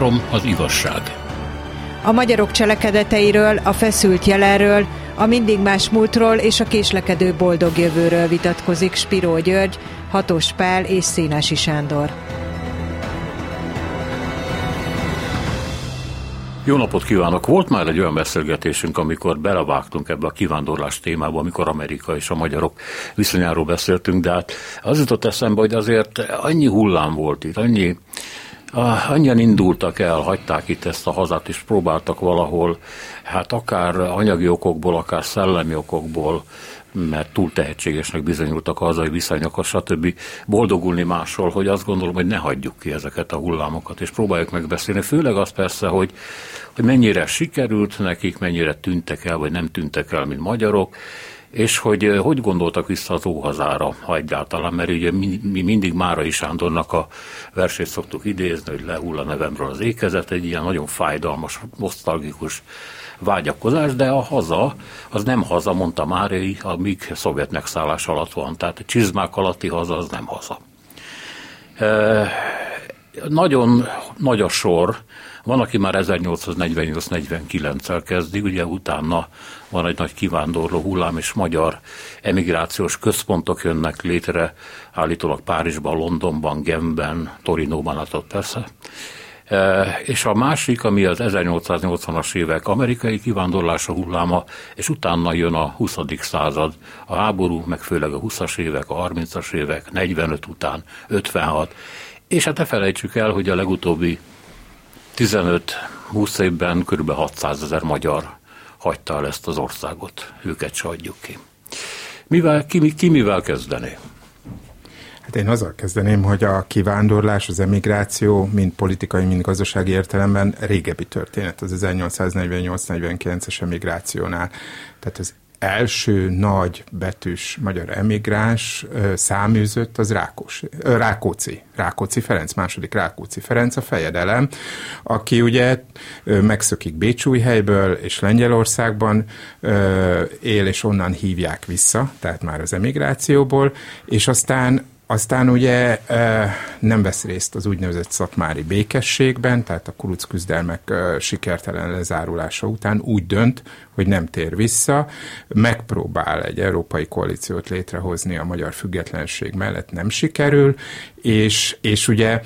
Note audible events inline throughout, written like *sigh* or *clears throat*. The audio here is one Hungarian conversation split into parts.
Három az igazság. A magyarok cselekedeteiről, a feszült jelenről, a mindig más múltról és a késlekedő boldog jövőről vitatkozik Spiró György, Hatos Pál és Szénási Sándor. Jó napot kívánok! Volt már egy olyan beszélgetésünk, amikor belevágtunk ebbe a kivándorlás témába, amikor Amerika és a magyarok viszonyáról beszéltünk, de hát az jutott eszembe, hogy azért annyi hullám volt itt, annyi annyian indultak el, hagyták itt ezt a hazát, és próbáltak valahol, hát akár anyagi okokból, akár szellemi okokból, mert túl tehetségesnek bizonyultak a hazai viszonyokat, stb. boldogulni máshol, hogy azt gondolom, hogy ne hagyjuk ki ezeket a hullámokat, és próbáljuk megbeszélni. Főleg az persze, hogy, hogy mennyire sikerült nekik, mennyire tűntek el, vagy nem tűntek el, mint magyarok, és hogy hogy gondoltak vissza az óhazára, ha egyáltalán, mert ugye mi, mi mindig Márai Sándornak a versét szoktuk idézni, hogy lehull a nevemről az ékezet, egy ilyen nagyon fájdalmas, nosztalgikus vágyakozás, de a haza, az nem haza, mondta Márai, amíg szovjet megszállás alatt van, tehát a csizmák alatti haza, az nem haza. E, nagyon nagy a sor, van, aki már 1848-49-el kezdi, ugye utána van egy nagy kivándorló hullám, és magyar emigrációs központok jönnek létre, állítólag Párizsban, Londonban, Genben, Torinóban, hát ott persze. E, és a másik, ami az 1880-as évek amerikai kivándorlása hulláma, és utána jön a 20. század, a háború, meg főleg a 20-as évek, a 30-as évek, 45 után, 56, és hát ne felejtsük el, hogy a legutóbbi 15-20 évben kb. 600 ezer magyar hagyta el ezt az országot. Őket se adjuk ki. Mivel, ki, ki mivel kezdené? Hát én azzal kezdeném, hogy a kivándorlás, az emigráció, mind politikai, mind gazdasági értelemben régebbi történet az 1848-49-es emigrációnál. Tehát az első nagy betűs magyar emigráns száműzött az Rákos, Rákóczi, Rákóczi Ferenc, második Rákóczi Ferenc, a fejedelem, aki ugye megszökik Bécsújhelyből és Lengyelországban él, és onnan hívják vissza, tehát már az emigrációból, és aztán aztán ugye nem vesz részt az úgynevezett szatmári békességben, tehát a kuruc küzdelmek sikertelen lezárulása után úgy dönt, hogy nem tér vissza, megpróbál egy európai koalíciót létrehozni a magyar függetlenség mellett, nem sikerül, és, és ugye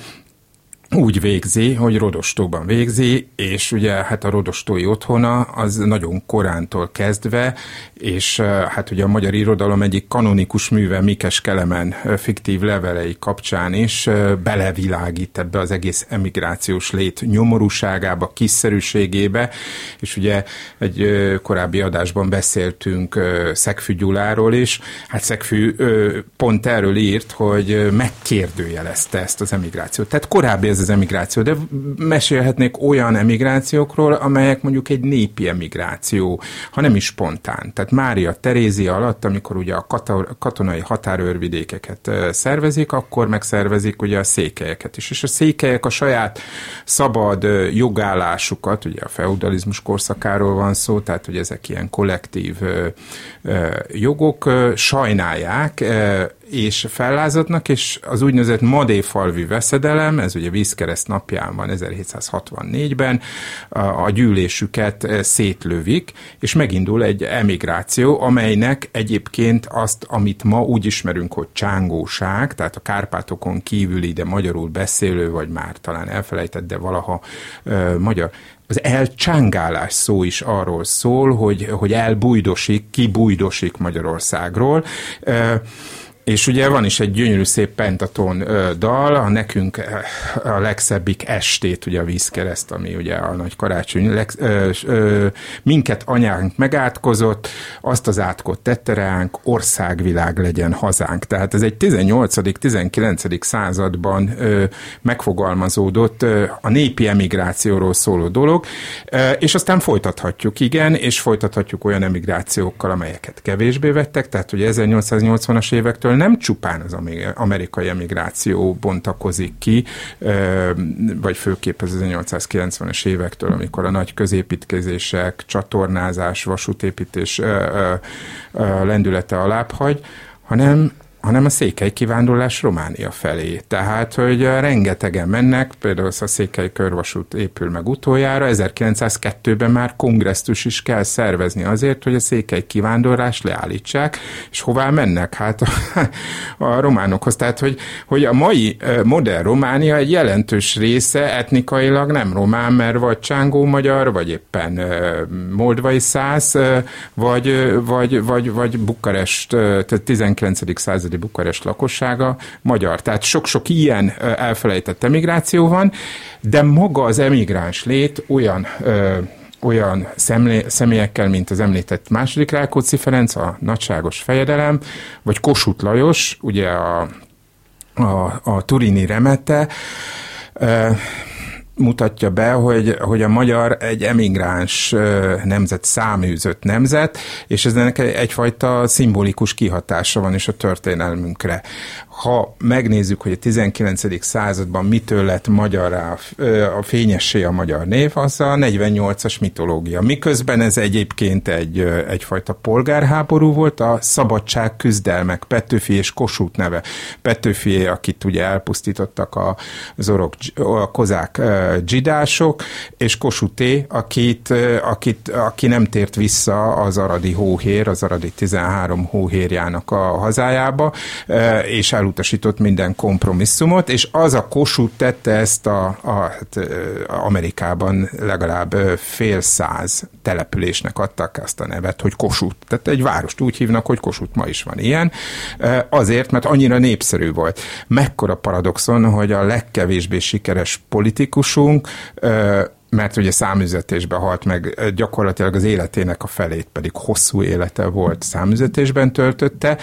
úgy végzi, hogy Rodostóban végzi, és ugye hát a Rodostói otthona az nagyon korántól kezdve, és hát ugye a magyar irodalom egyik kanonikus műve Mikes Kelemen fiktív levelei kapcsán is belevilágít ebbe az egész emigrációs lét nyomorúságába, kiszerűségébe, és ugye egy korábbi adásban beszéltünk Szegfű Gyuláról is, hát Szegfű pont erről írt, hogy megkérdőjelezte ezt az emigrációt. Tehát korábbi ez az emigráció, de mesélhetnék olyan emigrációkról, amelyek mondjuk egy népi emigráció, ha nem is spontán. Tehát Mária Terézia alatt, amikor ugye a katonai határőrvidékeket szervezik, akkor megszervezik ugye a székelyeket is. És a székelyek a saját szabad jogállásukat, ugye a feudalizmus korszakáról van szó, tehát hogy ezek ilyen kollektív jogok, sajnálják, és fellázadnak, és az úgynevezett Madéfalvi veszedelem, ez ugye vízkereszt napján van 1764-ben, a gyűlésüket eh, szétlövik, és megindul egy emigráció, amelynek egyébként azt, amit ma úgy ismerünk, hogy csángóság, tehát a Kárpátokon kívüli, de magyarul beszélő, vagy már talán elfelejtett, de valaha uh, magyar, az elcsángálás szó is arról szól, hogy, hogy elbújdosik, kibújdosik Magyarországról. Uh, és ugye van is egy gyönyörű szép pentaton ö, dal, a nekünk a legszebbik estét, ugye a vízkereszt, ami ugye a nagy karácsony, leg, ö, ö, minket anyánk megátkozott, azt az átkot tette ránk, országvilág legyen hazánk. Tehát ez egy 18.-19. században ö, megfogalmazódott ö, a népi emigrációról szóló dolog, ö, és aztán folytathatjuk, igen, és folytathatjuk olyan emigrációkkal, amelyeket kevésbé vettek, tehát ugye 1880-as évektől nem csupán az amerikai emigráció bontakozik ki, vagy főképp az 1890-es évektől, amikor a nagy középítkezések, csatornázás, vasútépítés lendülete alább hagy, hanem hanem a székely kivándorlás Románia felé. Tehát, hogy rengetegen mennek, például a székely körvasút épül meg utoljára, 1902-ben már kongresztus is kell szervezni azért, hogy a székely kivándorlás leállítsák, és hová mennek? Hát a, *laughs* a románokhoz. Tehát, hogy, hogy a mai modern Románia egy jelentős része etnikailag nem román, mert vagy csángó magyar, vagy éppen moldvai száz, vagy, vagy, vagy, vagy Bukarest, tehát 19. századi Bukarest lakossága magyar. Tehát sok-sok ilyen elfelejtett emigráció van, de maga az emigráns lét olyan olyan szemlé, személyekkel, mint az említett második Rákóczi Ferenc, a nagyságos fejedelem, vagy Kossuth Lajos, ugye a, a, a turini remete, mutatja be, hogy, hogy a magyar egy emigráns nemzet, száműzött nemzet, és ez ennek egyfajta szimbolikus kihatása van is a történelmünkre ha megnézzük, hogy a 19. században mitől lett magyará a fényessé a magyar név, az a 48-as mitológia. Miközben ez egyébként egy, egyfajta polgárháború volt, a szabadság küzdelmek, Petőfi és Kossuth neve. Petőfi, akit ugye elpusztítottak a zorok, a kozák dzsidások, és Kossuthé, akit, akit, aki nem tért vissza az aradi hóhér, az aradi 13 hóhérjának a hazájába, és el elutasított minden kompromisszumot, és az a Kossuth tette ezt a, a, hát, Amerikában legalább fél száz településnek adtak ezt a nevet, hogy Kossuth. Tehát egy várost úgy hívnak, hogy Kossuth ma is van ilyen. Azért, mert annyira népszerű volt. Mekkora paradoxon, hogy a legkevésbé sikeres politikusunk mert ugye számüzetésbe halt meg, gyakorlatilag az életének a felét pedig hosszú élete volt számüzetésben töltötte.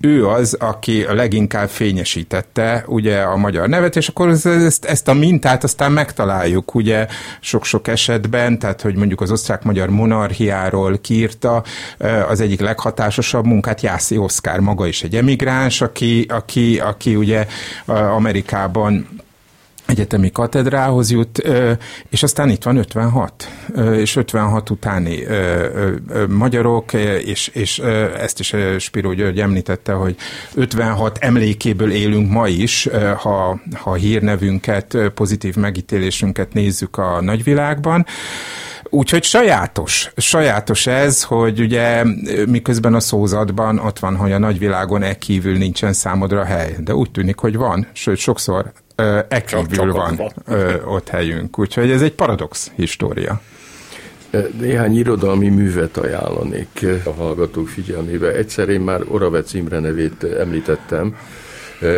Ő az, aki leginkább fényesítette ugye a magyar nevet, és akkor ezt, ezt a mintát aztán megtaláljuk ugye sok-sok esetben, tehát hogy mondjuk az osztrák-magyar monarchiáról kiírta az egyik leghatásosabb munkát Jászi Oszkár maga is egy emigráns, aki, aki, aki ugye Amerikában egyetemi katedrához jut, és aztán itt van 56, és 56 utáni magyarok, és, és ezt is Spiró György említette, hogy 56 emlékéből élünk ma is, ha, ha hírnevünket, pozitív megítélésünket nézzük a nagyvilágban. Úgyhogy sajátos, sajátos ez, hogy ugye miközben a szózatban ott van, hogy a nagyvilágon e kívül nincsen számodra hely, de úgy tűnik, hogy van, sőt sokszor e kívül van, van ott helyünk. Úgyhogy ez egy paradox história. Néhány irodalmi művet ajánlanék a hallgatók figyelmébe. Egyszer én már Oravec Imre nevét említettem,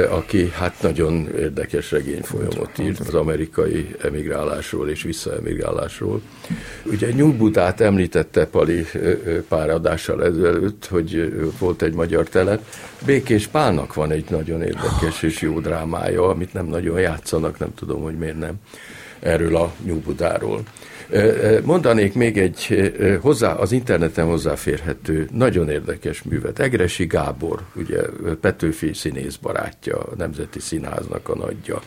aki hát nagyon érdekes regényfolyamot írt az amerikai emigrálásról és visszaemigrálásról. Ugye Nyugbudát említette Pali pár adással ezelőtt, hogy volt egy magyar telep. Békés Pálnak van egy nagyon érdekes és jó drámája, amit nem nagyon játszanak, nem tudom, hogy miért nem, erről a Nyugbudáról. Mondanék még egy hozzá, az interneten hozzáférhető, nagyon érdekes művet. Egresi Gábor, ugye Petőfi színész barátja, a Nemzeti Színháznak a nagyja.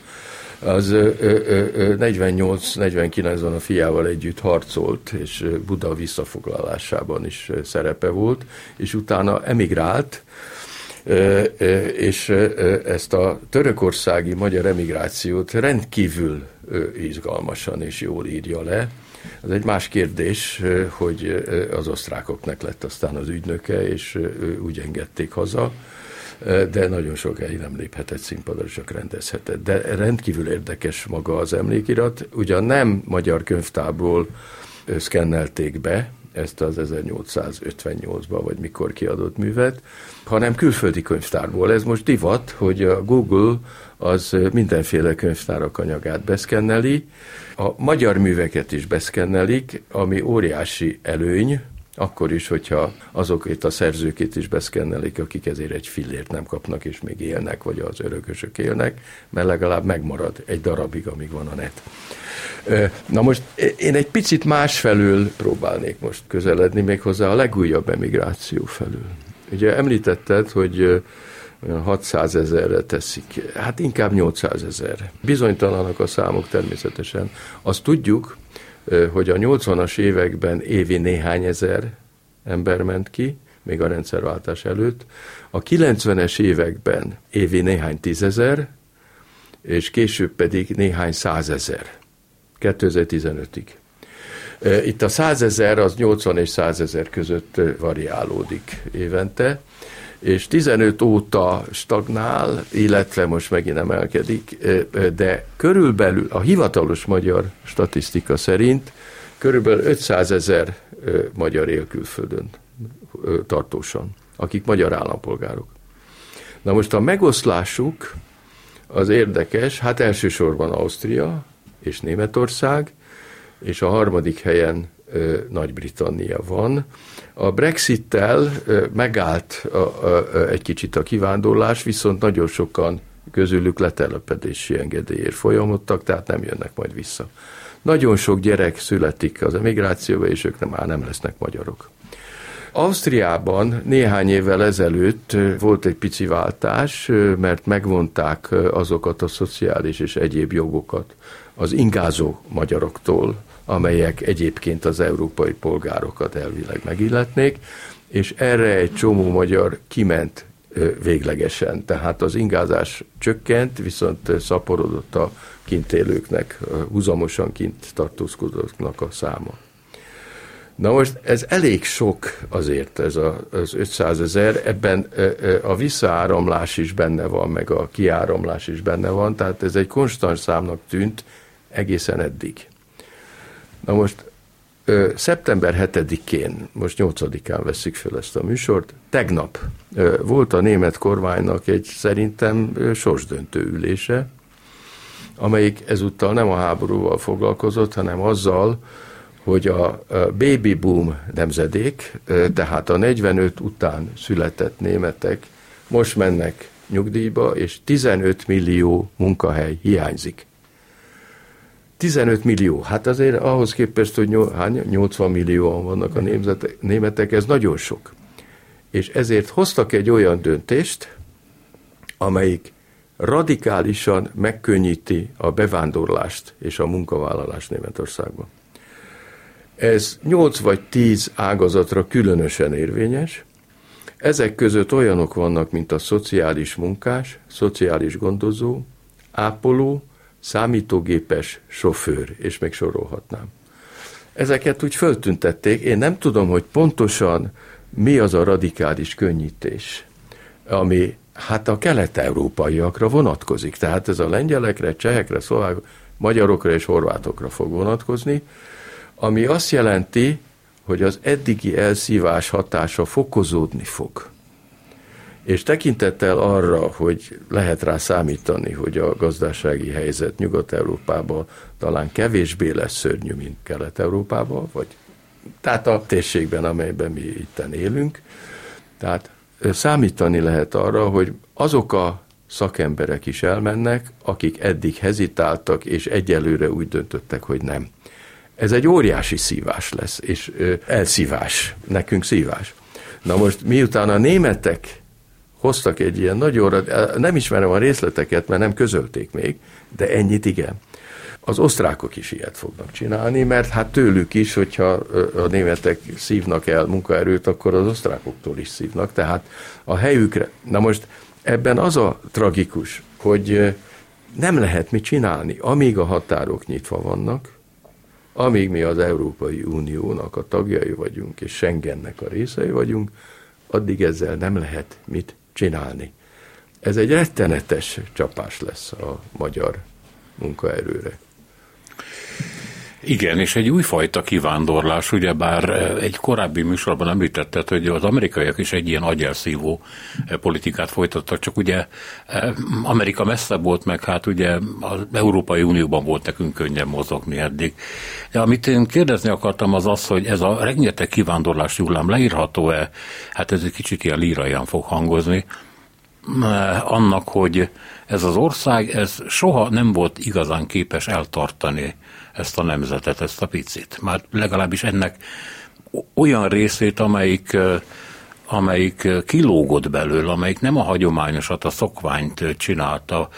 Az 48-49-ben a fiával együtt harcolt, és Buda visszafoglalásában is szerepe volt, és utána emigrált, és ezt a törökországi magyar emigrációt rendkívül izgalmasan és jól írja le. Ez egy más kérdés, hogy az osztrákoknak lett aztán az ügynöke, és úgy engedték haza, de nagyon sokáig nem léphetett színpadra, csak rendezhetett. De rendkívül érdekes maga az emlékirat. Ugyan nem magyar könyvtárból szkennelték be, ezt az 1858-ban, vagy mikor kiadott művet, hanem külföldi könyvtárból. Ez most divat, hogy a Google az mindenféle könyvtárak anyagát beszkenneli, a magyar műveket is beszkennelik, ami óriási előny, akkor is, hogyha azokét a szerzőkét is beszkennelik, akik ezért egy fillért nem kapnak, és még élnek, vagy az örökösök élnek, mert legalább megmarad egy darabig, amíg van a net. Na most én egy picit másfelől próbálnék most közeledni, méghozzá a legújabb emigráció felől. Ugye említetted, hogy olyan 600 ezerre teszik, hát inkább 800 ezerre. Bizonytalanak a számok természetesen. Azt tudjuk, hogy a 80-as években évi néhány ezer ember ment ki, még a rendszerváltás előtt. A 90-es években évi néhány tízezer, és később pedig néhány százezer. 2015-ig. Itt a százezer az 80 és 100 ezer között variálódik évente, és 15 óta stagnál, illetve most megint emelkedik, de körülbelül a hivatalos magyar statisztika szerint körülbelül 500 ezer magyar él külföldön tartósan, akik magyar állampolgárok. Na most a megoszlásuk az érdekes, hát elsősorban Ausztria és Németország, és a harmadik helyen Nagy-Britannia van. A Brexit-tel megállt a, a, egy kicsit a kivándorlás, viszont nagyon sokan közülük letelepedési engedélyért folyamodtak, tehát nem jönnek majd vissza. Nagyon sok gyerek születik az emigrációba, és ők nem, már nem lesznek magyarok. Ausztriában néhány évvel ezelőtt volt egy pici váltás, mert megvonták azokat a szociális és egyéb jogokat az ingázó magyaroktól, amelyek egyébként az európai polgárokat elvileg megilletnék, és erre egy csomó magyar kiment véglegesen. Tehát az ingázás csökkent, viszont szaporodott a kint élőknek, húzamosan kint tartózkodóknak a száma. Na most ez elég sok azért, ez a, az 500 ezer, ebben a visszaáramlás is benne van, meg a kiáramlás is benne van, tehát ez egy konstans számnak tűnt egészen eddig. Na most szeptember 7-én, most 8-án veszik fel ezt a műsort, tegnap volt a német kormánynak egy szerintem sorsdöntő ülése, amelyik ezúttal nem a háborúval foglalkozott, hanem azzal, hogy a baby boom nemzedék, tehát a 45 után született németek most mennek nyugdíjba, és 15 millió munkahely hiányzik. 15 millió, hát azért ahhoz képest, hogy 80 millióan vannak a németek, ez nagyon sok. És ezért hoztak egy olyan döntést, amelyik radikálisan megkönnyíti a bevándorlást és a munkavállalást Németországban. Ez 8 vagy 10 ágazatra különösen érvényes. Ezek között olyanok vannak, mint a szociális munkás, szociális gondozó, ápoló, számítógépes sofőr, és még sorolhatnám. Ezeket úgy föltüntették, én nem tudom, hogy pontosan mi az a radikális könnyítés, ami hát a kelet-európaiakra vonatkozik. Tehát ez a lengyelekre, csehekre, szlovákokra, magyarokra és horvátokra fog vonatkozni, ami azt jelenti, hogy az eddigi elszívás hatása fokozódni fog. És tekintettel arra, hogy lehet rá számítani, hogy a gazdasági helyzet Nyugat-Európában talán kevésbé lesz szörnyű, mint Kelet-Európában, vagy tehát a térségben, amelyben mi itten élünk. Tehát számítani lehet arra, hogy azok a szakemberek is elmennek, akik eddig hezitáltak, és egyelőre úgy döntöttek, hogy nem. Ez egy óriási szívás lesz, és elszívás, nekünk szívás. Na most miután a németek hoztak egy ilyen nagyon, nem ismerem a részleteket, mert nem közölték még, de ennyit igen. Az osztrákok is ilyet fognak csinálni, mert hát tőlük is, hogyha a németek szívnak el munkaerőt, akkor az osztrákoktól is szívnak, tehát a helyükre. Na most ebben az a tragikus, hogy nem lehet mit csinálni, amíg a határok nyitva vannak, amíg mi az Európai Uniónak a tagjai vagyunk, és Schengennek a részei vagyunk, addig ezzel nem lehet mit csinálni. Ez egy rettenetes csapás lesz a magyar munkaerőre. Igen, és egy újfajta kivándorlás, ugyebár eh, egy korábbi műsorban említetted, hogy az amerikaiak is egy ilyen agyelszívó eh, politikát folytattak, csak ugye eh, Amerika messze volt, meg hát ugye az Európai Unióban volt nekünk könnyen mozogni eddig. De amit én kérdezni akartam az az, hogy ez a rengeteg kivándorlás hullám leírható-e, hát ez egy kicsit ilyen líraian fog hangozni, annak, hogy ez az ország, ez soha nem volt igazán képes eltartani ezt a nemzetet, ezt a picit. Már legalábbis ennek olyan részét, amelyik amelyik kilógott belőle, amelyik nem a hagyományosat, a szokványt csinálta,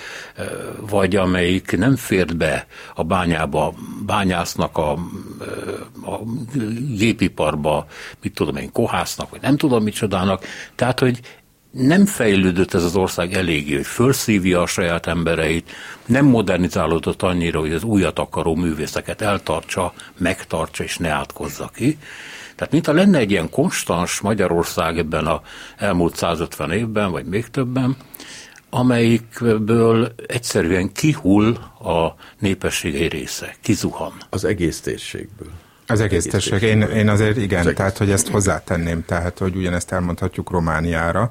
vagy amelyik nem fért be a bányába, bányásznak a, a gépiparba, mit tudom én, kohásznak, vagy nem tudom micsodának. Tehát, hogy nem fejlődött ez az ország eléggé, hogy felszívja a saját embereit, nem modernizálódott annyira, hogy az újat akaró művészeket eltartsa, megtartsa és ne átkozza ki. Tehát mintha lenne egy ilyen konstans Magyarország ebben a elmúlt 150 évben, vagy még többen, amelyikből egyszerűen kihull a népesség része, kizuhan. Az egész térségből. Az egész térség. Én, én azért igen, az tehát hogy ezt hozzátenném, tehát hogy ugyanezt elmondhatjuk Romániára,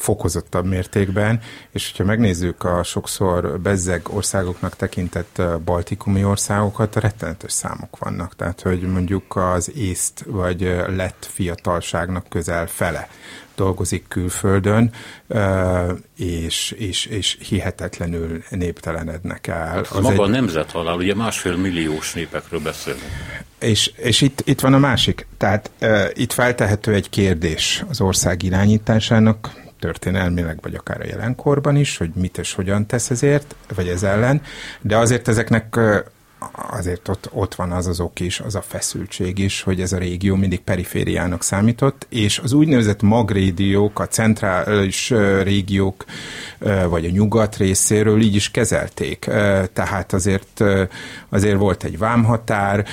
fokozottabb mértékben, és hogyha megnézzük a sokszor bezzeg országoknak tekintett baltikumi országokat, rettenetes számok vannak. Tehát, hogy mondjuk az észt vagy lett fiatalságnak közel fele dolgozik külföldön, és, és, és hihetetlenül néptelenednek el. Az, az maga egy... a nemzethalál, ugye másfél milliós népekről beszélünk. És, és itt, itt van a másik. Tehát uh, itt feltehető egy kérdés az ország irányításának, történelmileg, vagy akár a jelenkorban is, hogy mit és hogyan tesz ezért, vagy ez ellen, de azért ezeknek azért ott, ott van az az ok is, az a feszültség is, hogy ez a régió mindig perifériának számított, és az úgynevezett magrédiók, a centrális régiók, vagy a nyugat részéről így is kezelték. Tehát azért, azért volt egy vámhatár,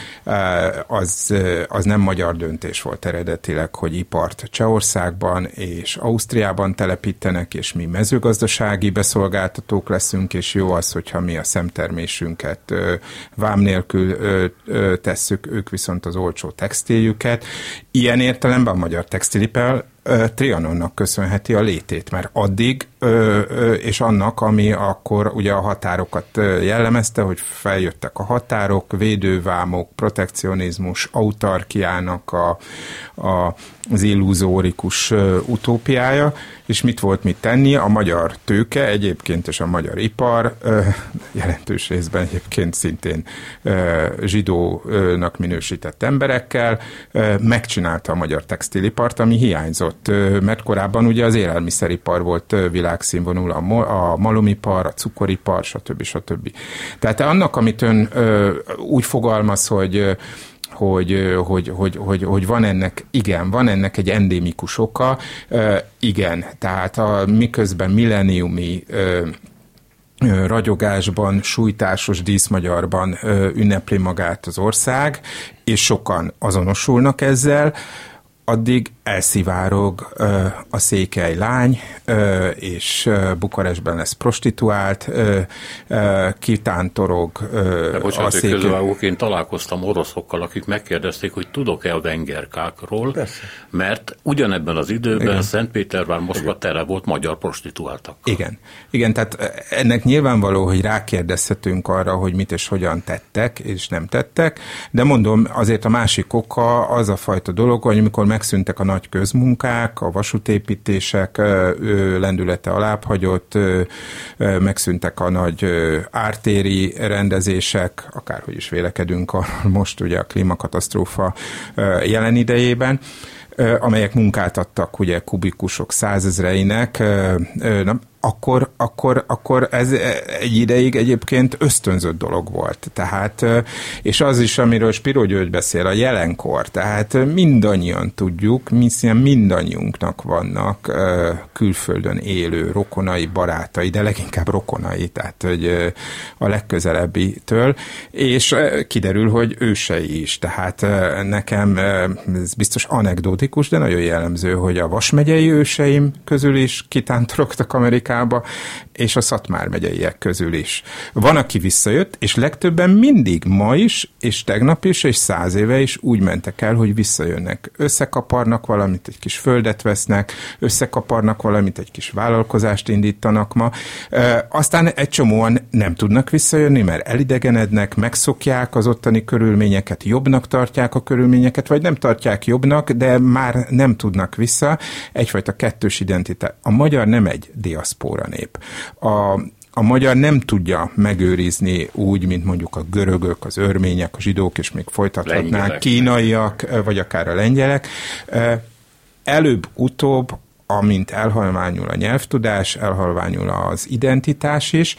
az, az nem magyar döntés volt eredetileg, hogy ipart Csehországban és Ausztriában telepítenek, és mi mezőgazdasági beszolgáltatók leszünk, és jó az, hogyha mi a szemtermésünket vám nélkül ö, ö, tesszük, ők viszont az olcsó textiljüket. Ilyen értelemben a magyar textilipel Trianonnak köszönheti a létét, mert addig, és annak, ami akkor ugye a határokat jellemezte, hogy feljöttek a határok, védővámok, protekcionizmus, autarkiának a, a, az illuzórikus utópiája, és mit volt mit tenni? A magyar tőke egyébként, és a magyar ipar jelentős részben egyébként szintén zsidónak minősített emberekkel megcsinálta a magyar textilipart, ami hiányzott volt, mert korábban ugye az élelmiszeripar volt világszínvonul, a malomipar, a cukoripar, stb. stb. Tehát annak, amit ön úgy fogalmaz, hogy hogy, hogy, hogy, hogy, hogy van ennek, igen, van ennek egy endémikus oka, igen, tehát a, miközben milleniumi ragyogásban, sújtásos díszmagyarban ünnepli magát az ország, és sokan azonosulnak ezzel, addig elszivárog a székely lány, és Bukarestben lesz prostituált, kitántorog De bocsánat, a székely... én találkoztam oroszokkal, akik megkérdezték, hogy tudok-e a vengerkákról, Persze. mert ugyanebben az időben Igen. Szentpétervár, Moszkva tere volt magyar prostituáltak. Igen. Igen, tehát ennek nyilvánvaló, hogy rákérdezhetünk arra, hogy mit és hogyan tettek, és nem tettek, de mondom, azért a másik oka az a fajta dolog, hogy amikor megszűntek a nagy közmunkák, a vasútépítések lendülete alább hagyott, megszűntek a nagy ártéri rendezések, akárhogy is vélekedünk arról *laughs* most ugye a klímakatasztrófa jelen idejében, amelyek munkát adtak ugye kubikusok százezreinek, akkor, akkor, akkor ez egy ideig egyébként ösztönzött dolog volt. Tehát, és az is, amiről Spiro György beszél, a jelenkor. Tehát mindannyian tudjuk, hiszen mindannyiunknak vannak külföldön élő rokonai, barátai, de leginkább rokonai, tehát hogy a legközelebbitől, és kiderül, hogy ősei is. Tehát nekem ez biztos anekdotikus, de nagyon jellemző, hogy a Vasmegyei őseim közül is kitántorogtak Amerikában, Amerikába, és a Szatmár megyeiek közül is. Van, aki visszajött, és legtöbben mindig ma is, és tegnap is, és száz éve is úgy mentek el, hogy visszajönnek. Összekaparnak valamit, egy kis földet vesznek, összekaparnak valamit, egy kis vállalkozást indítanak ma. E, aztán egy csomóan nem tudnak visszajönni, mert elidegenednek, megszokják az ottani körülményeket, jobbnak tartják a körülményeket, vagy nem tartják jobbnak, de már nem tudnak vissza. Egyfajta kettős identitás. A magyar nem egy diaszpor diaszpóra nép. A, a magyar nem tudja megőrizni úgy, mint mondjuk a görögök, az örmények, a zsidók, és még folytathatnánk, lengyelek. kínaiak, vagy akár a lengyelek előbb-utóbb amint elhalványul a nyelvtudás, elhalványul az identitás is,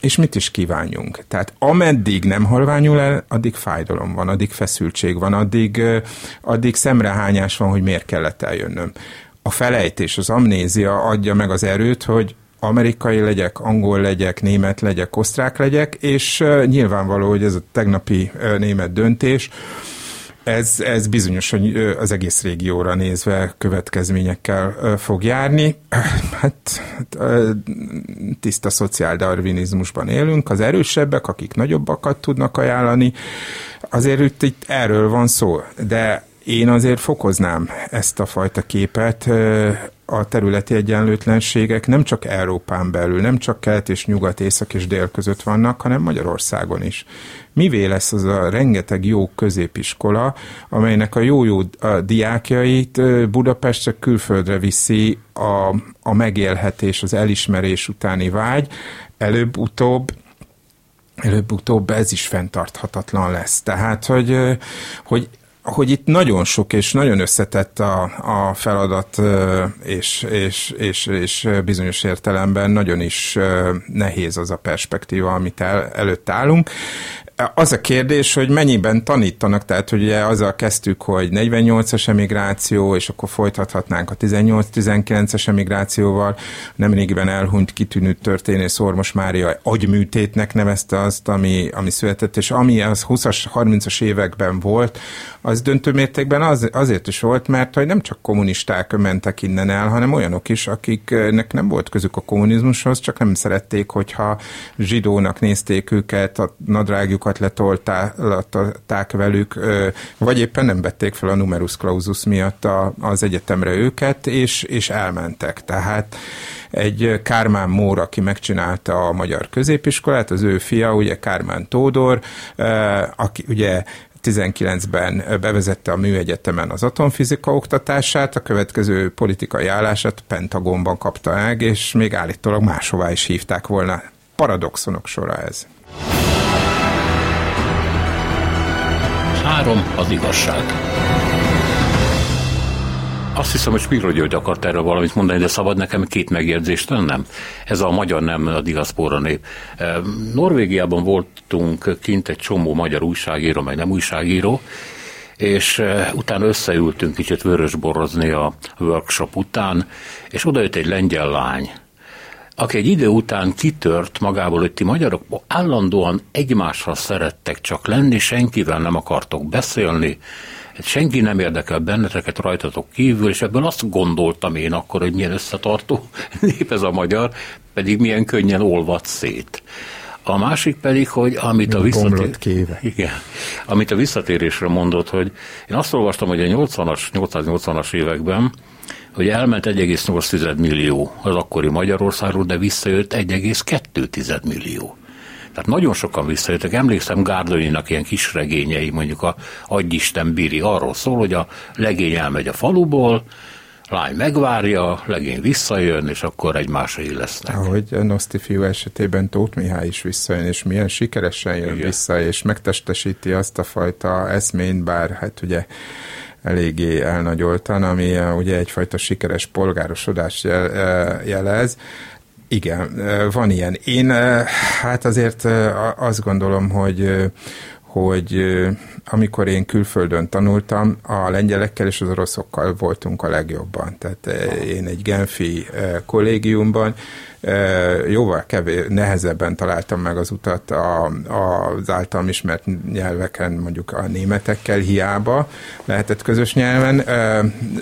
és mit is kívánjunk. Tehát ameddig nem halványul el, addig fájdalom van, addig feszültség van, addig, addig szemrehányás van, hogy miért kellett eljönnöm. A felejtés, az amnézia adja meg az erőt, hogy amerikai legyek, angol legyek, német legyek, osztrák legyek, és nyilvánvaló, hogy ez a tegnapi német döntés, ez, ez bizonyos, hogy az egész régióra nézve következményekkel fog járni. *clears throat* Hát tiszta szociáldarvinizmusban élünk, az erősebbek, akik nagyobbakat tudnak ajánlani, azért itt, itt erről van szó, de én azért fokoznám ezt a fajta képet, a területi egyenlőtlenségek nem csak Európán belül, nem csak kelet és nyugat, észak és dél között vannak, hanem Magyarországon is. Mivé lesz az a rengeteg jó középiskola, amelynek a jó-jó diákjait Budapestre külföldre viszi a, a megélhetés, az elismerés utáni vágy, előbb-utóbb előbb-utóbb ez is fenntarthatatlan lesz. Tehát, hogy, hogy hogy itt nagyon sok és nagyon összetett a, a feladat, és, és, és, és bizonyos értelemben nagyon is nehéz az a perspektíva, amit el, előtt állunk. Az a kérdés, hogy mennyiben tanítanak, tehát hogy ugye azzal kezdtük, hogy 48-as emigráció, és akkor folytathatnánk a 18-19-es emigrációval. Nemrégiben elhunyt kitűnő történész Ormos Mária agyműtétnek nevezte azt, ami, ami született, és ami az 20-as, 30-as években volt, az döntő mértékben az, azért is volt, mert hogy nem csak kommunisták mentek innen el, hanem olyanok is, akiknek nem volt közük a kommunizmushoz, csak nem szerették, hogyha zsidónak nézték őket, a nadrágjukat letolták velük, vagy éppen nem vették fel a numerus clausus miatt az egyetemre őket, és, és elmentek. Tehát egy Kármán Mór, aki megcsinálta a magyar középiskolát, az ő fia, ugye Kármán Tódor, aki ugye 19-ben bevezette a műegyetemen az atomfizika oktatását, a következő politikai állását Pentagonban kapta meg, és még állítólag máshová is hívták volna. Paradoxonok sora ez. Három az igazság. Azt hiszem, hogy Spiro György akart erről valamit mondani, de szabad nekem két megjegyzést tennem. Ez a magyar nem a diaszpora nép. Norvégiában voltunk kint egy csomó magyar újságíró, meg nem újságíró, és utána összeültünk kicsit vörösborozni a workshop után, és oda jött egy lengyel lány, aki egy idő után kitört magából, hogy ti magyarok állandóan egymással szerettek csak lenni, senkivel nem akartok beszélni, senki nem érdekel benneteket rajtatok kívül, és ebből azt gondoltam én akkor, hogy milyen összetartó *laughs* nép ez a magyar, pedig milyen könnyen olvad szét. A másik pedig, hogy amit a, visszatér... Igen, amit a visszatérésre mondott, hogy én azt olvastam, hogy a 80-as, 880-as években hogy elment 1,8 millió az akkori Magyarországról, de visszajött 1,2 millió. Tehát nagyon sokan visszajöttek. Emlékszem Gárdonyinak ilyen kis regényei, mondjuk a Adjisten Biri arról szól, hogy a legény elmegy a faluból, lány megvárja, legény visszajön, és akkor egymásai lesznek. Ahogy a Noszti fiú esetében Tóth Mihály is visszajön, és milyen sikeresen jön Igen. vissza, és megtestesíti azt a fajta eszményt, bár hát ugye eléggé elnagyoltan, ami ugye egyfajta sikeres polgárosodást jelez. Igen, van ilyen. Én hát azért azt gondolom, hogy hogy amikor én külföldön tanultam, a lengyelekkel és az oroszokkal voltunk a legjobban. Tehát én egy Genfi kollégiumban jóval kevés, nehezebben találtam meg az utat a, a, az általam ismert nyelveken, mondjuk a németekkel hiába lehetett közös nyelven.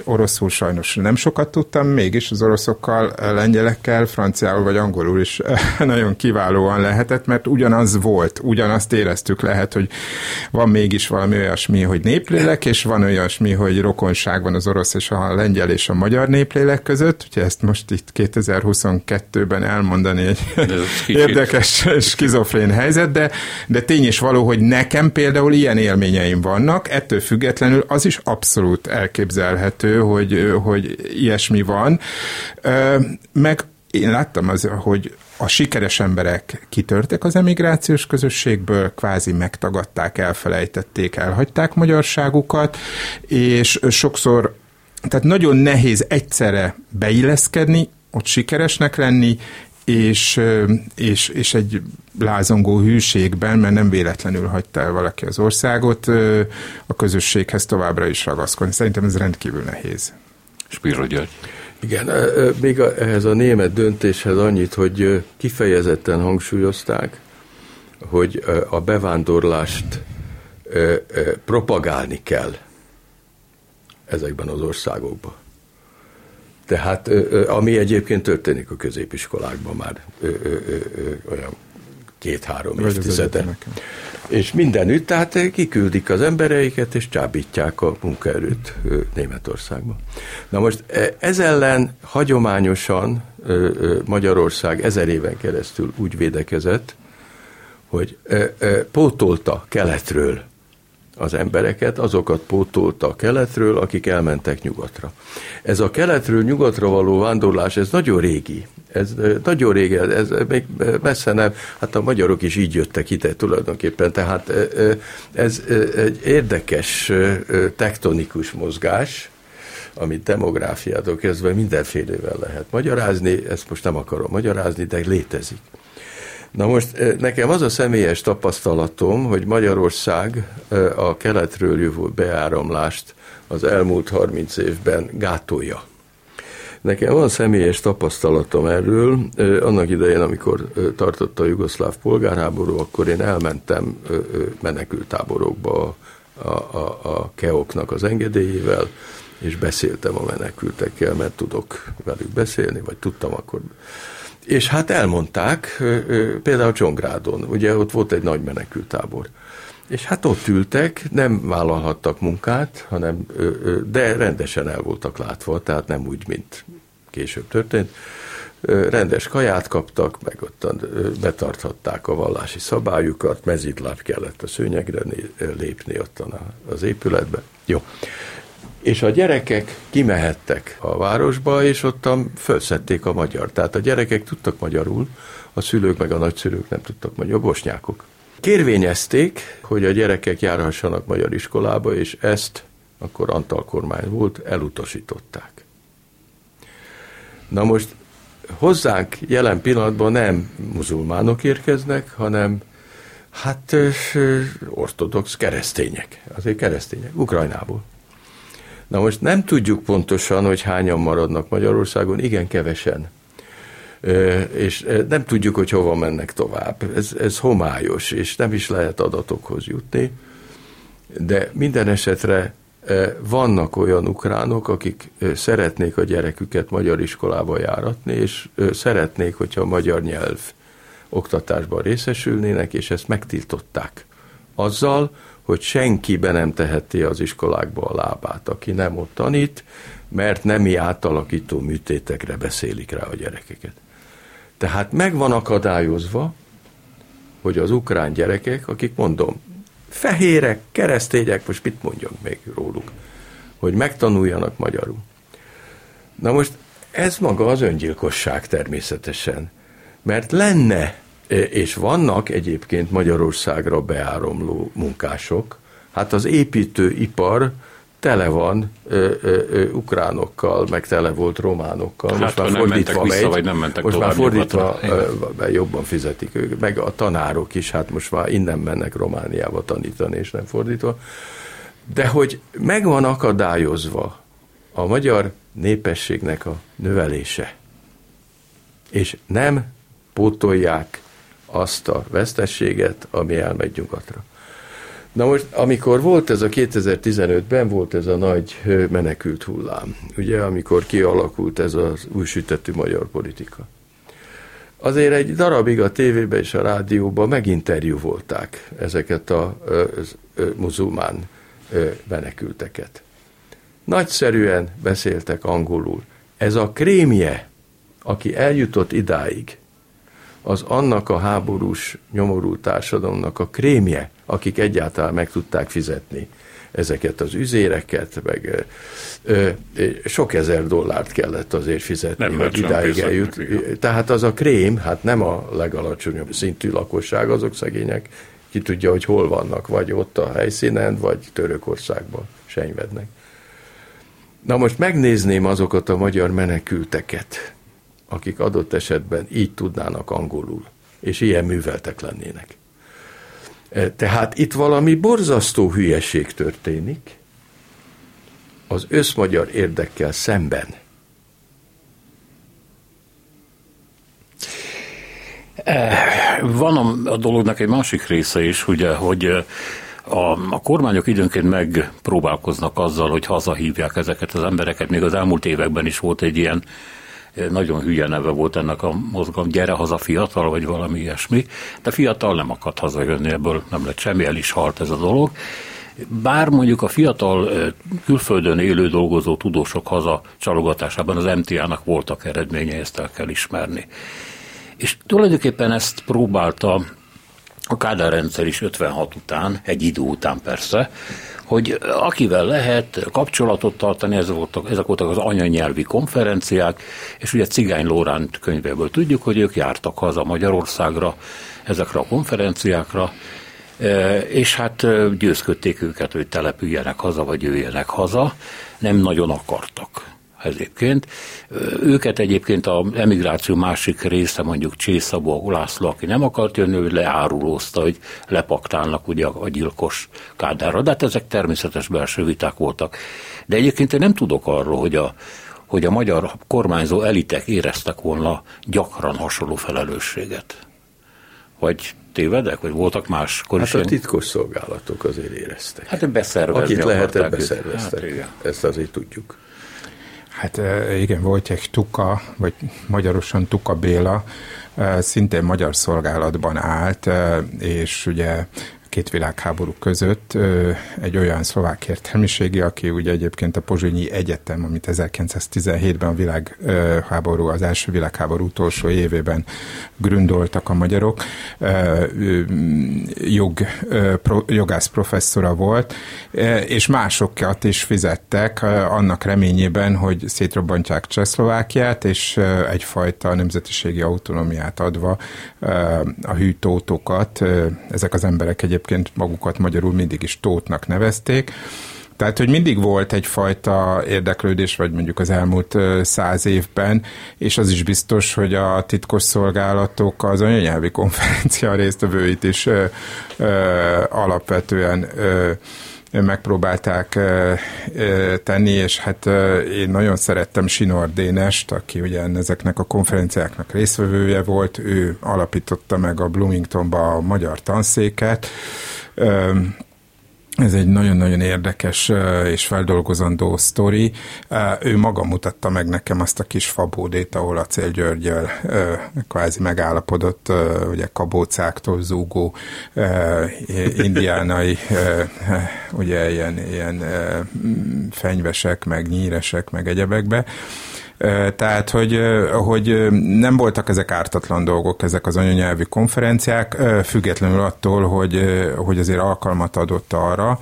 Oroszul sajnos nem sokat tudtam, mégis az oroszokkal, lengyelekkel, franciául vagy angolul is *laughs* nagyon kiválóan lehetett, mert ugyanaz volt, ugyanazt éreztük lehet, hogy van mégis valami olyasmi, hogy néplélek, és van olyasmi, hogy rokonság van az orosz és a lengyel és a magyar néplélek között, úgyhogy ezt most itt 2022 időben elmondani egy érdekes, skizofrén helyzet, de, de tény és való, hogy nekem például ilyen élményeim vannak, ettől függetlenül az is abszolút elképzelhető, hogy, hogy ilyesmi van. Meg én láttam az, hogy a sikeres emberek kitörtek az emigrációs közösségből, kvázi megtagadták, elfelejtették, elhagyták magyarságukat, és sokszor tehát nagyon nehéz egyszerre beilleszkedni, ott sikeresnek lenni, és, és, és egy lázongó hűségben, mert nem véletlenül hagyta el valaki az országot, a közösséghez továbbra is ragaszkodni. Szerintem ez rendkívül nehéz. Spiro György. Igen, még ehhez a német döntéshez annyit, hogy kifejezetten hangsúlyozták, hogy a bevándorlást propagálni kell ezekben az országokban. Tehát, ami egyébként történik a középiskolákban már olyan két-három évtizede. És mindenütt, tehát kiküldik az embereiket, és csábítják a munkaerőt Németországban. Na most ez ellen hagyományosan Magyarország ezer éven keresztül úgy védekezett, hogy pótolta keletről az embereket, azokat pótolta a keletről, akik elmentek nyugatra. Ez a keletről nyugatra való vándorlás, ez nagyon régi. Ez nagyon régi, ez még messze nem, hát a magyarok is így jöttek ide tulajdonképpen, tehát ez egy érdekes tektonikus mozgás, amit demográfiától kezdve mindenfélevel lehet magyarázni, ezt most nem akarom magyarázni, de létezik. Na most eh, nekem az a személyes tapasztalatom, hogy Magyarország eh, a keletről jövő beáramlást az elmúlt 30 évben gátolja. Nekem van személyes tapasztalatom erről. Eh, annak idején, amikor tartotta a jugoszláv polgárháború, akkor én elmentem menekültáborokba a, a, a keoknak az engedélyével, és beszéltem a menekültekkel, mert tudok velük beszélni, vagy tudtam akkor és hát elmondták, például Csongrádon, ugye ott volt egy nagy menekültábor. És hát ott ültek, nem vállalhattak munkát, hanem, de rendesen el voltak látva, tehát nem úgy, mint később történt. Rendes kaját kaptak, meg ott betarthatták a vallási szabályukat, mezitláb kellett a szőnyegre lépni ott az épületbe. Jó és a gyerekek kimehettek a városba, és ottan felszették a magyar. Tehát a gyerekek tudtak magyarul, a szülők meg a nagyszülők nem tudtak magyarul, bosnyákok. Kérvényezték, hogy a gyerekek járhassanak magyar iskolába, és ezt akkor Antal kormány volt, elutasították. Na most hozzánk jelen pillanatban nem muzulmánok érkeznek, hanem hát ortodox keresztények, azért keresztények, Ukrajnából. Na most nem tudjuk pontosan, hogy hányan maradnak Magyarországon, igen kevesen. És nem tudjuk, hogy hova mennek tovább. Ez, ez homályos, és nem is lehet adatokhoz jutni. De minden esetre vannak olyan ukránok, akik szeretnék a gyereküket magyar iskolába járatni, és szeretnék, hogyha a magyar nyelv oktatásban részesülnének, és ezt megtiltották. Azzal, hogy senki be nem teheti az iskolákba a lábát, aki nem ott tanít, mert nemi átalakító műtétekre beszélik rá a gyerekeket. Tehát meg van akadályozva, hogy az ukrán gyerekek, akik mondom, fehérek, keresztények, most mit mondjak még róluk, hogy megtanuljanak magyarul. Na most ez maga az öngyilkosság természetesen, mert lenne és vannak egyébként Magyarországra beáramló munkások. Hát az építőipar tele van ö, ö, ö, ukránokkal, meg tele volt románokkal. Hát, most már fordítva vissza, megy, vagy nem mentek most már fordítva ö, jobban fizetik ők, meg a tanárok is, hát most már innen mennek Romániába tanítani, és nem fordítva. De hogy meg van akadályozva a magyar népességnek a növelése, és nem pótolják azt a vesztességet, ami elmegy nyugatra. Na most, amikor volt ez a 2015-ben, volt ez a nagy menekült hullám, ugye, amikor kialakult ez az új sütetű magyar politika. Azért egy darabig a tévében és a rádióban meginterjú volták ezeket a ö, muzulmán menekülteket. Nagyszerűen beszéltek angolul. Ez a krémje, aki eljutott idáig, az annak a háborús, nyomorú társadalomnak a krémje, akik egyáltalán meg tudták fizetni ezeket az üzéreket, meg ö, sok ezer dollárt kellett azért fizetni, nem hogy idáig eljut. Tehát az a krém, hát nem a legalacsonyabb szintű lakosság, azok szegények, ki tudja, hogy hol vannak, vagy ott a helyszínen, vagy Törökországban senyvednek. Na most megnézném azokat a magyar menekülteket, akik adott esetben így tudnának angolul, és ilyen műveltek lennének. E, tehát itt valami borzasztó hülyeség történik az összmagyar érdekkel szemben. E, van a, dolognak egy másik része is, ugye, hogy a, a kormányok időnként megpróbálkoznak azzal, hogy hazahívják ezeket az embereket. Még az elmúlt években is volt egy ilyen nagyon hülye neve volt ennek a mozgalom, gyere haza fiatal, vagy valami ilyesmi, de fiatal nem akart hazajönni, ebből nem lett semmi, el is halt ez a dolog. Bár mondjuk a fiatal külföldön élő dolgozó tudósok haza csalogatásában az MTA-nak voltak eredményei, ezt el kell ismerni. És tulajdonképpen ezt próbálta a Kádár rendszer is 56 után, egy idő után persze, hogy akivel lehet kapcsolatot tartani, ezek voltak, ezek voltak az anyanyelvi konferenciák, és ugye Cigány Lóránt könyvéből tudjuk, hogy ők jártak haza Magyarországra, ezekre a konferenciákra, e, és hát e, győzködték őket, hogy települjenek haza, vagy jöjjenek haza, nem nagyon akartak egyébként. Őket egyébként a emigráció másik része, mondjuk Csészabó, László, aki nem akart jönni, ő leárulózta, hogy lepaktálnak ugye a gyilkos kádárra. De hát ezek természetes belső viták voltak. De egyébként én nem tudok arról, hogy a, hogy a magyar kormányzó elitek éreztek volna gyakran hasonló felelősséget. Vagy tévedek, vagy voltak máskor hát a titkos szolgálatok azért éreztek. Hát beszervezni Akit lehetett, beszerveztek. Hát, Ezt azért tudjuk. Hát igen, egy Tuka, vagy magyarosan Tuka Béla, szintén magyar szolgálatban állt, és ugye két világháború között egy olyan szlovák értelmiségi, aki ugye egyébként a Pozsonyi Egyetem, amit 1917-ben a világháború, az első világháború utolsó évében gründoltak a magyarok, jog, jogász professzora volt, és másokat is fizettek annak reményében, hogy szétrobbantják Csehszlovákiát, és egyfajta nemzetiségi autonómiát adva a hűtótokat, ezek az emberek egyébként egyébként magukat magyarul mindig is tótnak nevezték. Tehát, hogy mindig volt egyfajta érdeklődés, vagy mondjuk az elmúlt száz évben, és az is biztos, hogy a titkos szolgálatok az anyanyelvi konferencia résztvevőit is ö, ö, alapvetően ö, megpróbálták tenni, és hát én nagyon szerettem Sinor Dénest, aki ugye ezeknek a konferenciáknak részvevője volt, ő alapította meg a Bloomingtonba a magyar tanszéket, ez egy nagyon-nagyon érdekes és feldolgozandó sztori. Ő maga mutatta meg nekem azt a kis fabódét, ahol a Cél Györgyel kvázi megállapodott, ugye kabócáktól zúgó indiánai, ugye ilyen, ilyen fenyvesek, meg nyíresek, meg egyebekbe tehát, hogy, hogy nem voltak ezek ártatlan dolgok, ezek az anyanyelvi konferenciák, függetlenül attól, hogy, hogy azért alkalmat adott arra,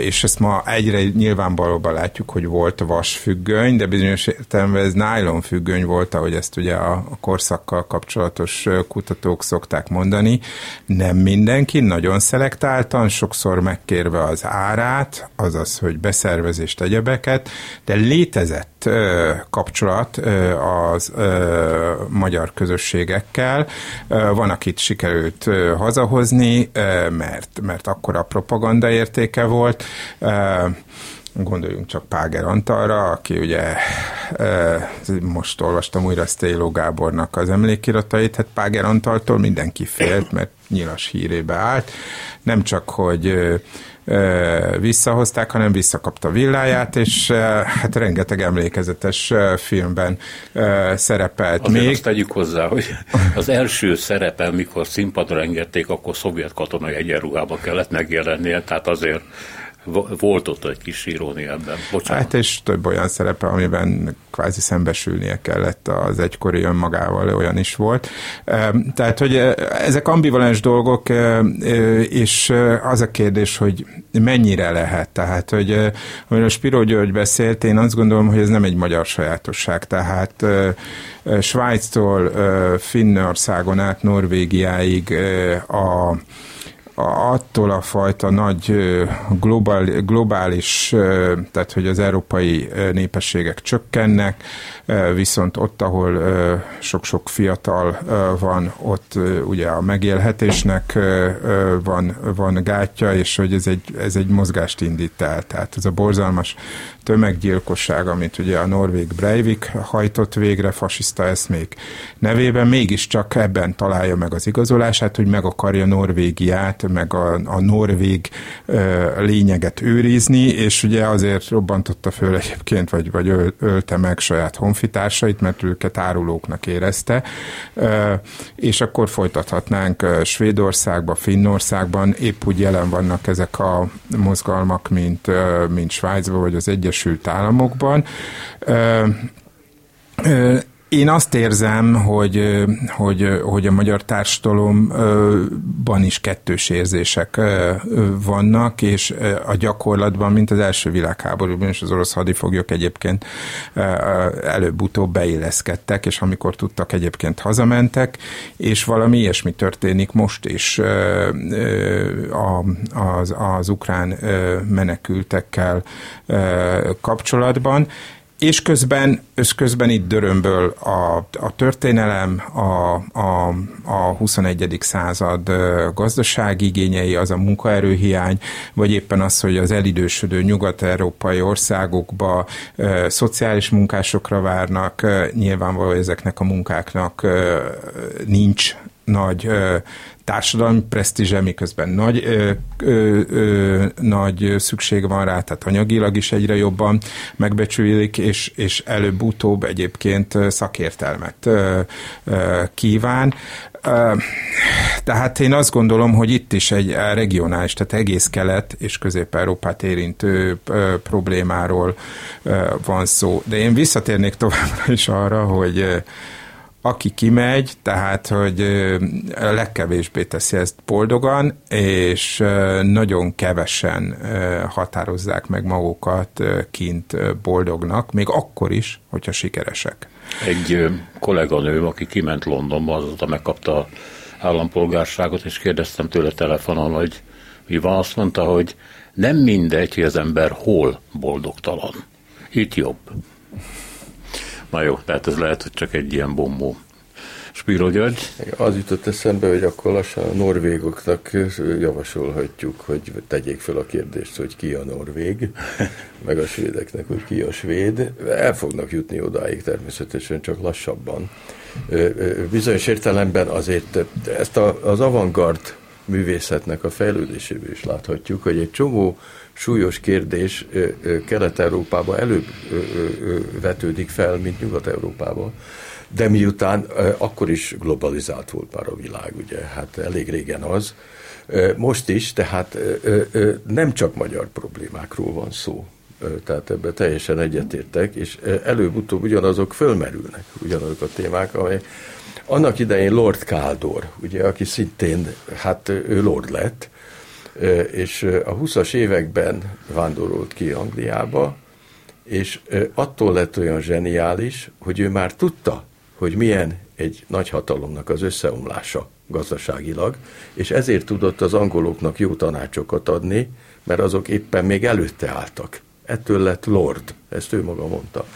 és ezt ma egyre nyilvánvalóban látjuk, hogy volt vasfüggöny, de bizonyos értelemben ez nylon függöny volt, ahogy ezt ugye a korszakkal kapcsolatos kutatók szokták mondani. Nem mindenki, nagyon szelektáltan, sokszor megkérve az árát, azaz, hogy beszervezést, egyebeket, de létezett kapcsolat az magyar közösségekkel. Van, akit sikerült hazahozni, mert, mert akkor a propaganda értéke volt. Gondoljunk csak Páger Antalra, aki ugye most olvastam újra Sztéló Gábornak az emlékiratait, hát Páger Antaltól mindenki félt, mert nyilas hírébe állt. Nem csak, hogy visszahozták, hanem visszakapta villáját, és hát rengeteg emlékezetes filmben szerepelt Azért még. azt tegyük hozzá, hogy az első szerepe, mikor színpadra engedték, akkor szovjet katonai egyenruhába kellett megjelennie, tehát azért volt ott egy kis irónia ebben. Bocsánat. Hát és több olyan szerepe, amiben kvázi szembesülnie kellett az egykori önmagával, olyan is volt. Tehát, hogy ezek ambivalens dolgok, és az a kérdés, hogy mennyire lehet. Tehát, hogy amiről Spiro György beszélt, én azt gondolom, hogy ez nem egy magyar sajátosság. Tehát Svájctól Finnországon át Norvégiáig a attól a fajta nagy globál, globális, tehát hogy az európai népességek csökkennek, viszont ott, ahol sok-sok fiatal van, ott ugye a megélhetésnek van, van gátja, és hogy ez egy, ez egy mozgást indít el. Tehát ez a borzalmas tömeggyilkosság, amit ugye a norvég Breivik hajtott végre fasiszta eszmék nevében, mégiscsak ebben találja meg az igazolását, hogy meg akarja Norvégiát, meg a, a norvég ö, lényeget őrizni, és ugye azért robbantotta föl egyébként, vagy, vagy ölte meg saját honfitársait, mert őket árulóknak érezte, ö, és akkor folytathatnánk Svédországban, Finnországban, épp úgy jelen vannak ezek a mozgalmak, mint, mint Svájcban, vagy az Egyesült Államokban. Én azt érzem, hogy, hogy, hogy a magyar társadalomban is kettős érzések vannak, és a gyakorlatban, mint az első világháborúban és az orosz hadifoglyok egyébként előbb-utóbb beilleszkedtek, és amikor tudtak, egyébként hazamentek, és valami ilyesmi történik most is az, az ukrán menekültekkel kapcsolatban és közben, közben itt dörömböl a, a történelem, a, a, a 21. század gazdasági igényei, az a munkaerőhiány, vagy éppen az, hogy az elidősödő nyugat-európai országokba e, szociális munkásokra várnak, e, nyilvánvaló ezeknek a munkáknak e, nincs nagy társadalmi presztízse, miközben nagy, ö, ö, ö, nagy szükség van rá, tehát anyagilag is egyre jobban megbecsülik, és, és előbb-utóbb egyébként szakértelmet ö, ö, kíván. Tehát én azt gondolom, hogy itt is egy regionális, tehát egész kelet és közép-európát érintő problémáról van szó. De én visszatérnék továbbra is arra, hogy aki kimegy, tehát, hogy legkevésbé teszi ezt boldogan, és nagyon kevesen határozzák meg magukat kint boldognak, még akkor is, hogyha sikeresek. Egy kolléganő, aki kiment Londonba, azóta megkapta állampolgárságot, és kérdeztem tőle telefonon, hogy mi van, azt mondta, hogy nem mindegy, hogy az ember hol boldogtalan. Itt jobb. Na jó, tehát ez lehet, hogy csak egy ilyen bombó. Spiro György? Az jutott eszembe, hogy akkor lassan a norvégoknak javasolhatjuk, hogy tegyék fel a kérdést, hogy ki a norvég, *laughs* meg a svédeknek, hogy ki a svéd. El fognak jutni odáig természetesen, csak lassabban. Bizonyos értelemben azért ezt az avantgard művészetnek a fejlődéséből is láthatjuk, hogy egy csomó súlyos kérdés Kelet-Európában előbb vetődik fel, mint Nyugat-Európában. De miután akkor is globalizált volt már a világ, ugye, hát elég régen az, most is, tehát nem csak magyar problémákról van szó, tehát ebben teljesen egyetértek, és előbb-utóbb ugyanazok fölmerülnek, ugyanazok a témák, amely annak idején Lord Kaldor, ugye, aki szintén, hát ő Lord lett, és a 20-as években vándorolt ki Angliába, és attól lett olyan zseniális, hogy ő már tudta, hogy milyen egy nagy hatalomnak az összeomlása gazdaságilag, és ezért tudott az angoloknak jó tanácsokat adni, mert azok éppen még előtte álltak. Ettől lett Lord, ezt ő maga mondta.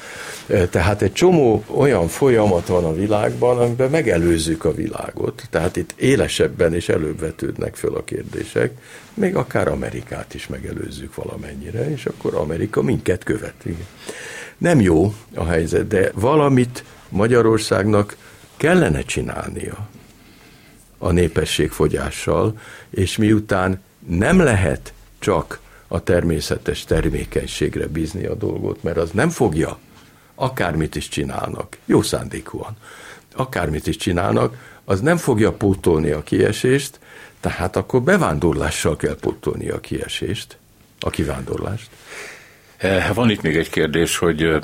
Tehát egy csomó olyan folyamat van a világban, amiben megelőzzük a világot, tehát itt élesebben és előbb vetődnek föl a kérdések, még akár Amerikát is megelőzzük valamennyire, és akkor Amerika minket követ. Nem jó a helyzet, de valamit Magyarországnak kellene csinálnia a népességfogyással, és miután nem lehet csak a természetes termékenységre bízni a dolgot, mert az nem fogja, akármit is csinálnak, jó szándékúan, akármit is csinálnak, az nem fogja pótolni a kiesést, tehát akkor bevándorlással kell pótolni a kiesést, a kivándorlást. Eh, van itt még egy kérdés, hogy eh,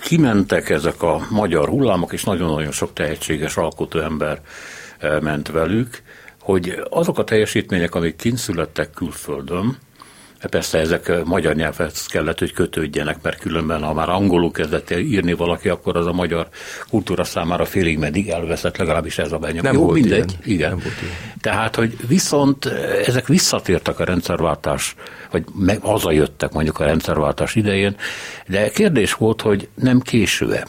kimentek ezek a magyar hullámok, és nagyon-nagyon sok tehetséges alkotó ember eh, ment velük, hogy azok a teljesítmények, amik kint születtek külföldön, Persze ezek magyar nyelvhez kellett, hogy kötődjenek, mert különben, ha már angolul kezdett írni valaki, akkor az a magyar kultúra számára félig meddig elveszett, legalábbis ez a benyom. Nem Jó, volt mindegy. ilyen. Igen. Nem volt ilyen. Tehát, hogy viszont ezek visszatértek a rendszerváltás, vagy meg hazajöttek mondjuk a rendszerváltás idején, de kérdés volt, hogy nem késő-e.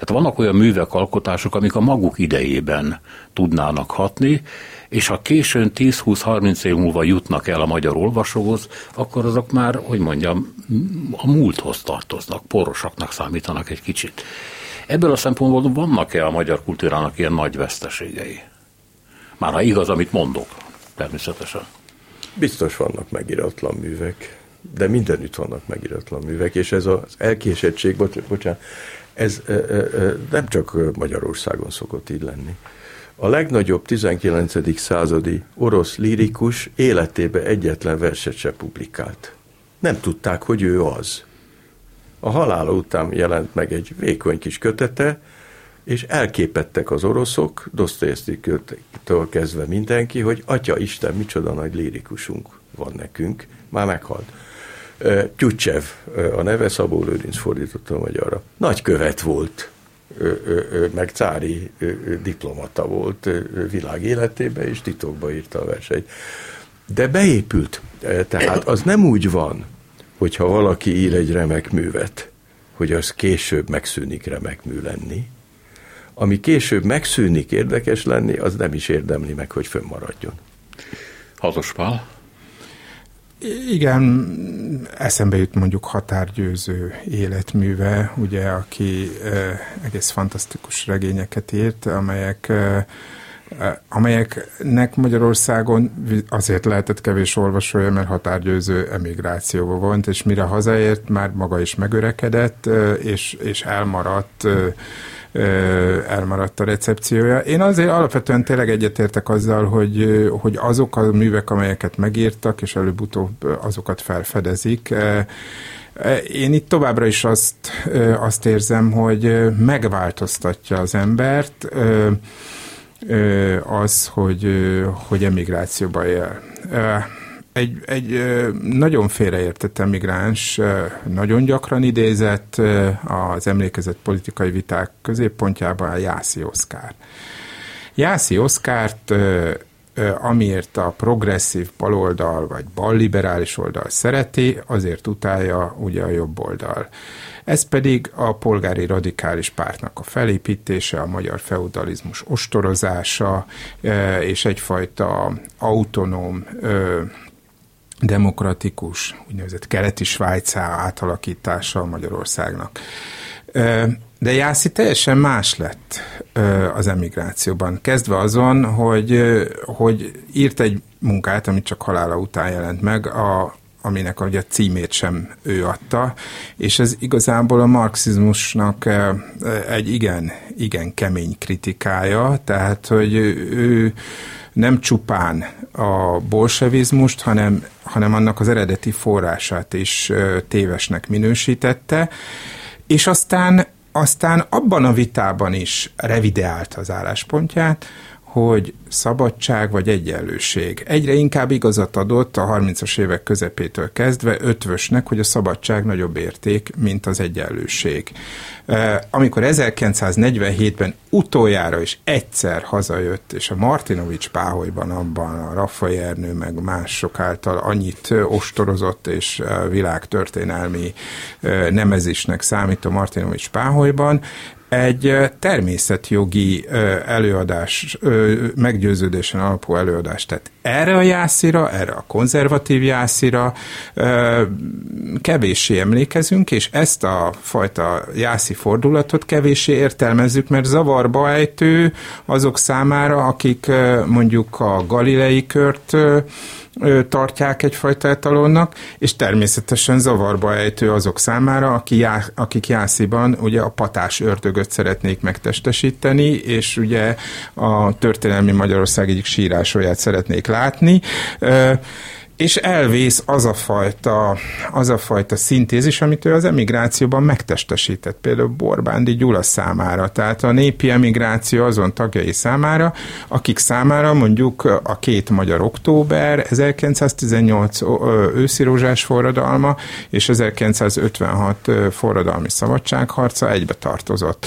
Tehát vannak olyan művek, alkotások, amik a maguk idejében tudnának hatni, és ha későn 10-20-30 év múlva jutnak el a magyar olvasóhoz, akkor azok már, hogy mondjam, a múlthoz tartoznak, porosaknak számítanak egy kicsit. Ebből a szempontból vannak-e a magyar kultúrának ilyen nagy veszteségei? Már ha igaz, amit mondok, természetesen. Biztos vannak megiratlan művek, de mindenütt vannak megiratlan művek, és ez az elkésettség, bocs, bocsánat, ez ö, ö, nem csak Magyarországon szokott így lenni. A legnagyobb 19. századi orosz lírikus életébe egyetlen verset se publikált. Nem tudták, hogy ő az. A halála után jelent meg egy vékony kis kötete, és elképettek az oroszok, Dostoyevsky-től kezdve mindenki, hogy Atya Isten, micsoda nagy lírikusunk van nekünk, már meghalt. Tyutchev a neve, Szabó Lőrinc fordította magyarra. Nagy követ volt, meg cári diplomata volt világ életében, és titokba írta a verseit. De beépült. Tehát az nem úgy van, hogyha valaki ír egy remek művet, hogy az később megszűnik remek mű lenni. Ami később megszűnik érdekes lenni, az nem is érdemli meg, hogy fönnmaradjon. Hazos Pál? Igen, eszembe jut mondjuk határgyőző életműve, ugye, aki egész fantasztikus regényeket írt, amelyek amelyeknek Magyarországon azért lehetett kevés olvasója, mert határgyőző emigrációba volt, és mire hazaért, már maga is megörekedett, és, és elmaradt elmaradt a recepciója. Én azért alapvetően tényleg egyetértek azzal, hogy, hogy azok a művek, amelyeket megírtak, és előbb-utóbb azokat felfedezik, én itt továbbra is azt, azt érzem, hogy megváltoztatja az embert, az, hogy, hogy emigrációba él. Egy, egy nagyon félreértett emigráns, nagyon gyakran idézett az emlékezett politikai viták középpontjában a Jászi Oszkár. Jászi Oszkárt amiért a progresszív baloldal vagy balliberális oldal szereti, azért utálja ugye a jobb oldal. Ez pedig a polgári radikális pártnak a felépítése, a magyar feudalizmus ostorozása, és egyfajta autonóm demokratikus, úgynevezett keleti Svájcá átalakítása Magyarországnak. De Jászi teljesen más lett az emigrációban. Kezdve azon, hogy, hogy írt egy munkát, amit csak halála után jelent meg, a, aminek ugye a címét sem ő adta, és ez igazából a marxizmusnak egy igen, igen kemény kritikája, tehát, hogy ő nem csupán a bolsevizmust, hanem, hanem annak az eredeti forrását is tévesnek minősítette, és aztán aztán abban a vitában is revideált az álláspontját, hogy szabadság vagy egyenlőség. Egyre inkább igazat adott a 30-as évek közepétől kezdve ötvösnek, hogy a szabadság nagyobb érték, mint az egyenlőség. Amikor 1947-ben utoljára is egyszer hazajött, és a Martinovics páholyban abban a Raffai Ernő meg mások által annyit ostorozott és világtörténelmi nemezisnek számító Martinovics páholyban, egy természetjogi előadás, meggyőződésen alapú előadás. Tehát erre a jászira, erre a konzervatív jászira kevéssé emlékezünk, és ezt a fajta jászi fordulatot kevéssé értelmezzük, mert zavarba ejtő azok számára, akik mondjuk a galilei kört tartják egyfajta etalonnak, és természetesen zavarba ejtő azok számára, aki já, akik Jásziban ugye a patás ördögöt szeretnék megtestesíteni, és ugye a történelmi Magyarország egyik sírásóját szeretnék látni és elvész az a fajta, az a fajta szintézis, amit ő az emigrációban megtestesített, például Borbándi Gyula számára, tehát a népi emigráció azon tagjai számára, akik számára mondjuk a két magyar október, 1918 őszi rózsás forradalma és 1956 forradalmi szabadságharca egybe tartozott.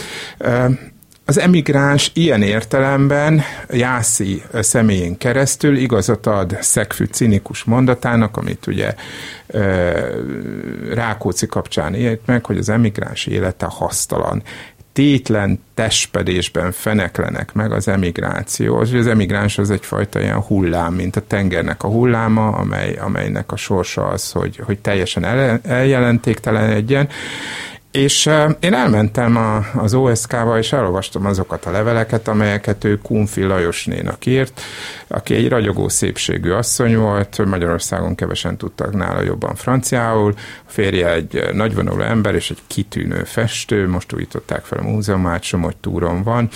Az emigráns ilyen értelemben Jászi személyén keresztül igazat ad Szegfű cinikus mondatának, amit ugye Rákóczi kapcsán élt meg, hogy az emigráns élete hasztalan tétlen testpedésben feneklenek meg az emigráció. Az, az emigráns az egyfajta ilyen hullám, mint a tengernek a hulláma, amely, amelynek a sorsa az, hogy, hogy teljesen el, eljelentéktelenedjen, és én elmentem a, az OSK-ba, és elolvastam azokat a leveleket, amelyeket ő Kunfi Lajosnénak írt, aki egy ragyogó szépségű asszony volt, Magyarországon kevesen tudtak nála jobban franciául, a férje egy nagyvonuló ember és egy kitűnő festő, most újították fel a múzeumát, Somogy túron van,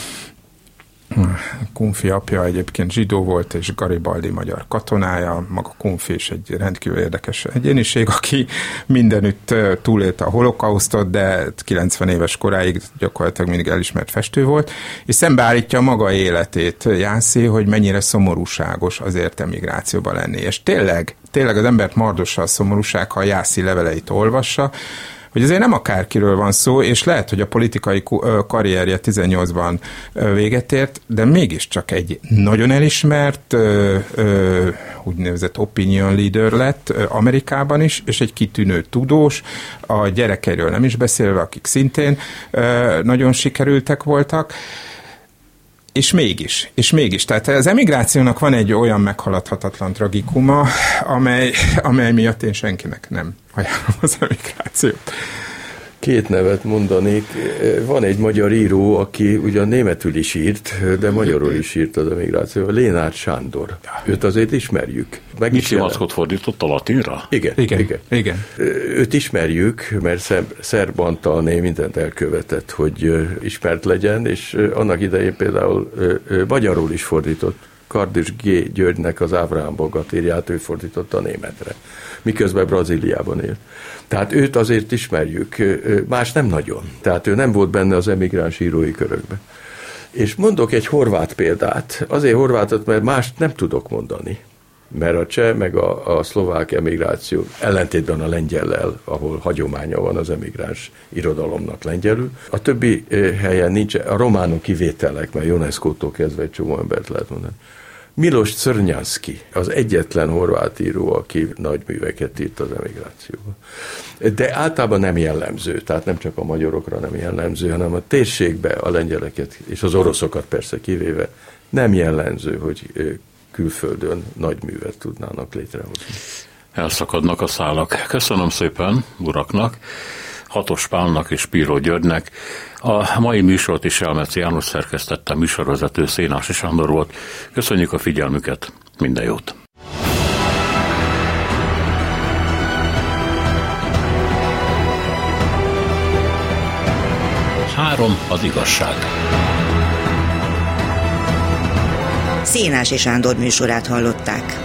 Kunfi apja egyébként zsidó volt, és Garibaldi magyar katonája, maga Kunfi is egy rendkívül érdekes egyéniség, aki mindenütt túlélte a holokausztot, de 90 éves koráig gyakorlatilag mindig elismert festő volt, és szembeállítja maga életét Jászi, hogy mennyire szomorúságos azért emigrációban lenni. És tényleg, tényleg az embert mardossa a szomorúság, ha a Jászi leveleit olvassa, hogy azért nem akárkiről van szó, és lehet, hogy a politikai karrierje 18-ban véget ért, de mégiscsak egy nagyon elismert úgynevezett opinion leader lett Amerikában is, és egy kitűnő tudós, a gyerekeiről nem is beszélve, akik szintén nagyon sikerültek voltak, és mégis, és mégis. Tehát az emigrációnak van egy olyan meghaladhatatlan tragikuma, amely, amely miatt én senkinek nem ajánlom az emigrációt. Két nevet mondanék. Van egy magyar író, aki ugyan németül is írt, de magyarul is írt az emigráció. Lénárd Sándor. Őt azért ismerjük. Meg is Micsi fordított a latinra? Igen, igen, igen. igen. Őt ismerjük, mert Szerb Antalné mindent elkövetett, hogy ismert legyen, és annak idején például magyarul is fordított Kardis G. Györgynek az Ábrahám Bogatírját ő fordította a németre, miközben Brazíliában élt. Tehát őt azért ismerjük, más nem nagyon. Tehát ő nem volt benne az emigráns írói körökben. És mondok egy horvát példát, azért horvátot, mert mást nem tudok mondani. Mert a cseh meg a, a szlovák emigráció ellentétben a lengyellel, ahol hagyománya van az emigráns irodalomnak lengyelül. A többi helyen nincs, a románok kivételek, mert UNESCO-tól kezdve egy csomó embert lehet mondani. Milos Czernyánszki, az egyetlen horvát író, aki nagy műveket írt az emigrációban. De általában nem jellemző, tehát nem csak a magyarokra nem jellemző, hanem a térségbe a lengyeleket és az oroszokat persze kivéve nem jellemző, hogy külföldön nagy művet tudnának létrehozni. Elszakadnak a szálak. Köszönöm szépen uraknak. Hatos Pálnak és Píró Györgynek. A mai műsort is Elmeci János szerkesztette, műsorvezető Szénási Sándor volt. Köszönjük a figyelmüket, minden jót! Három az igazság. Szénási Sándor műsorát hallották.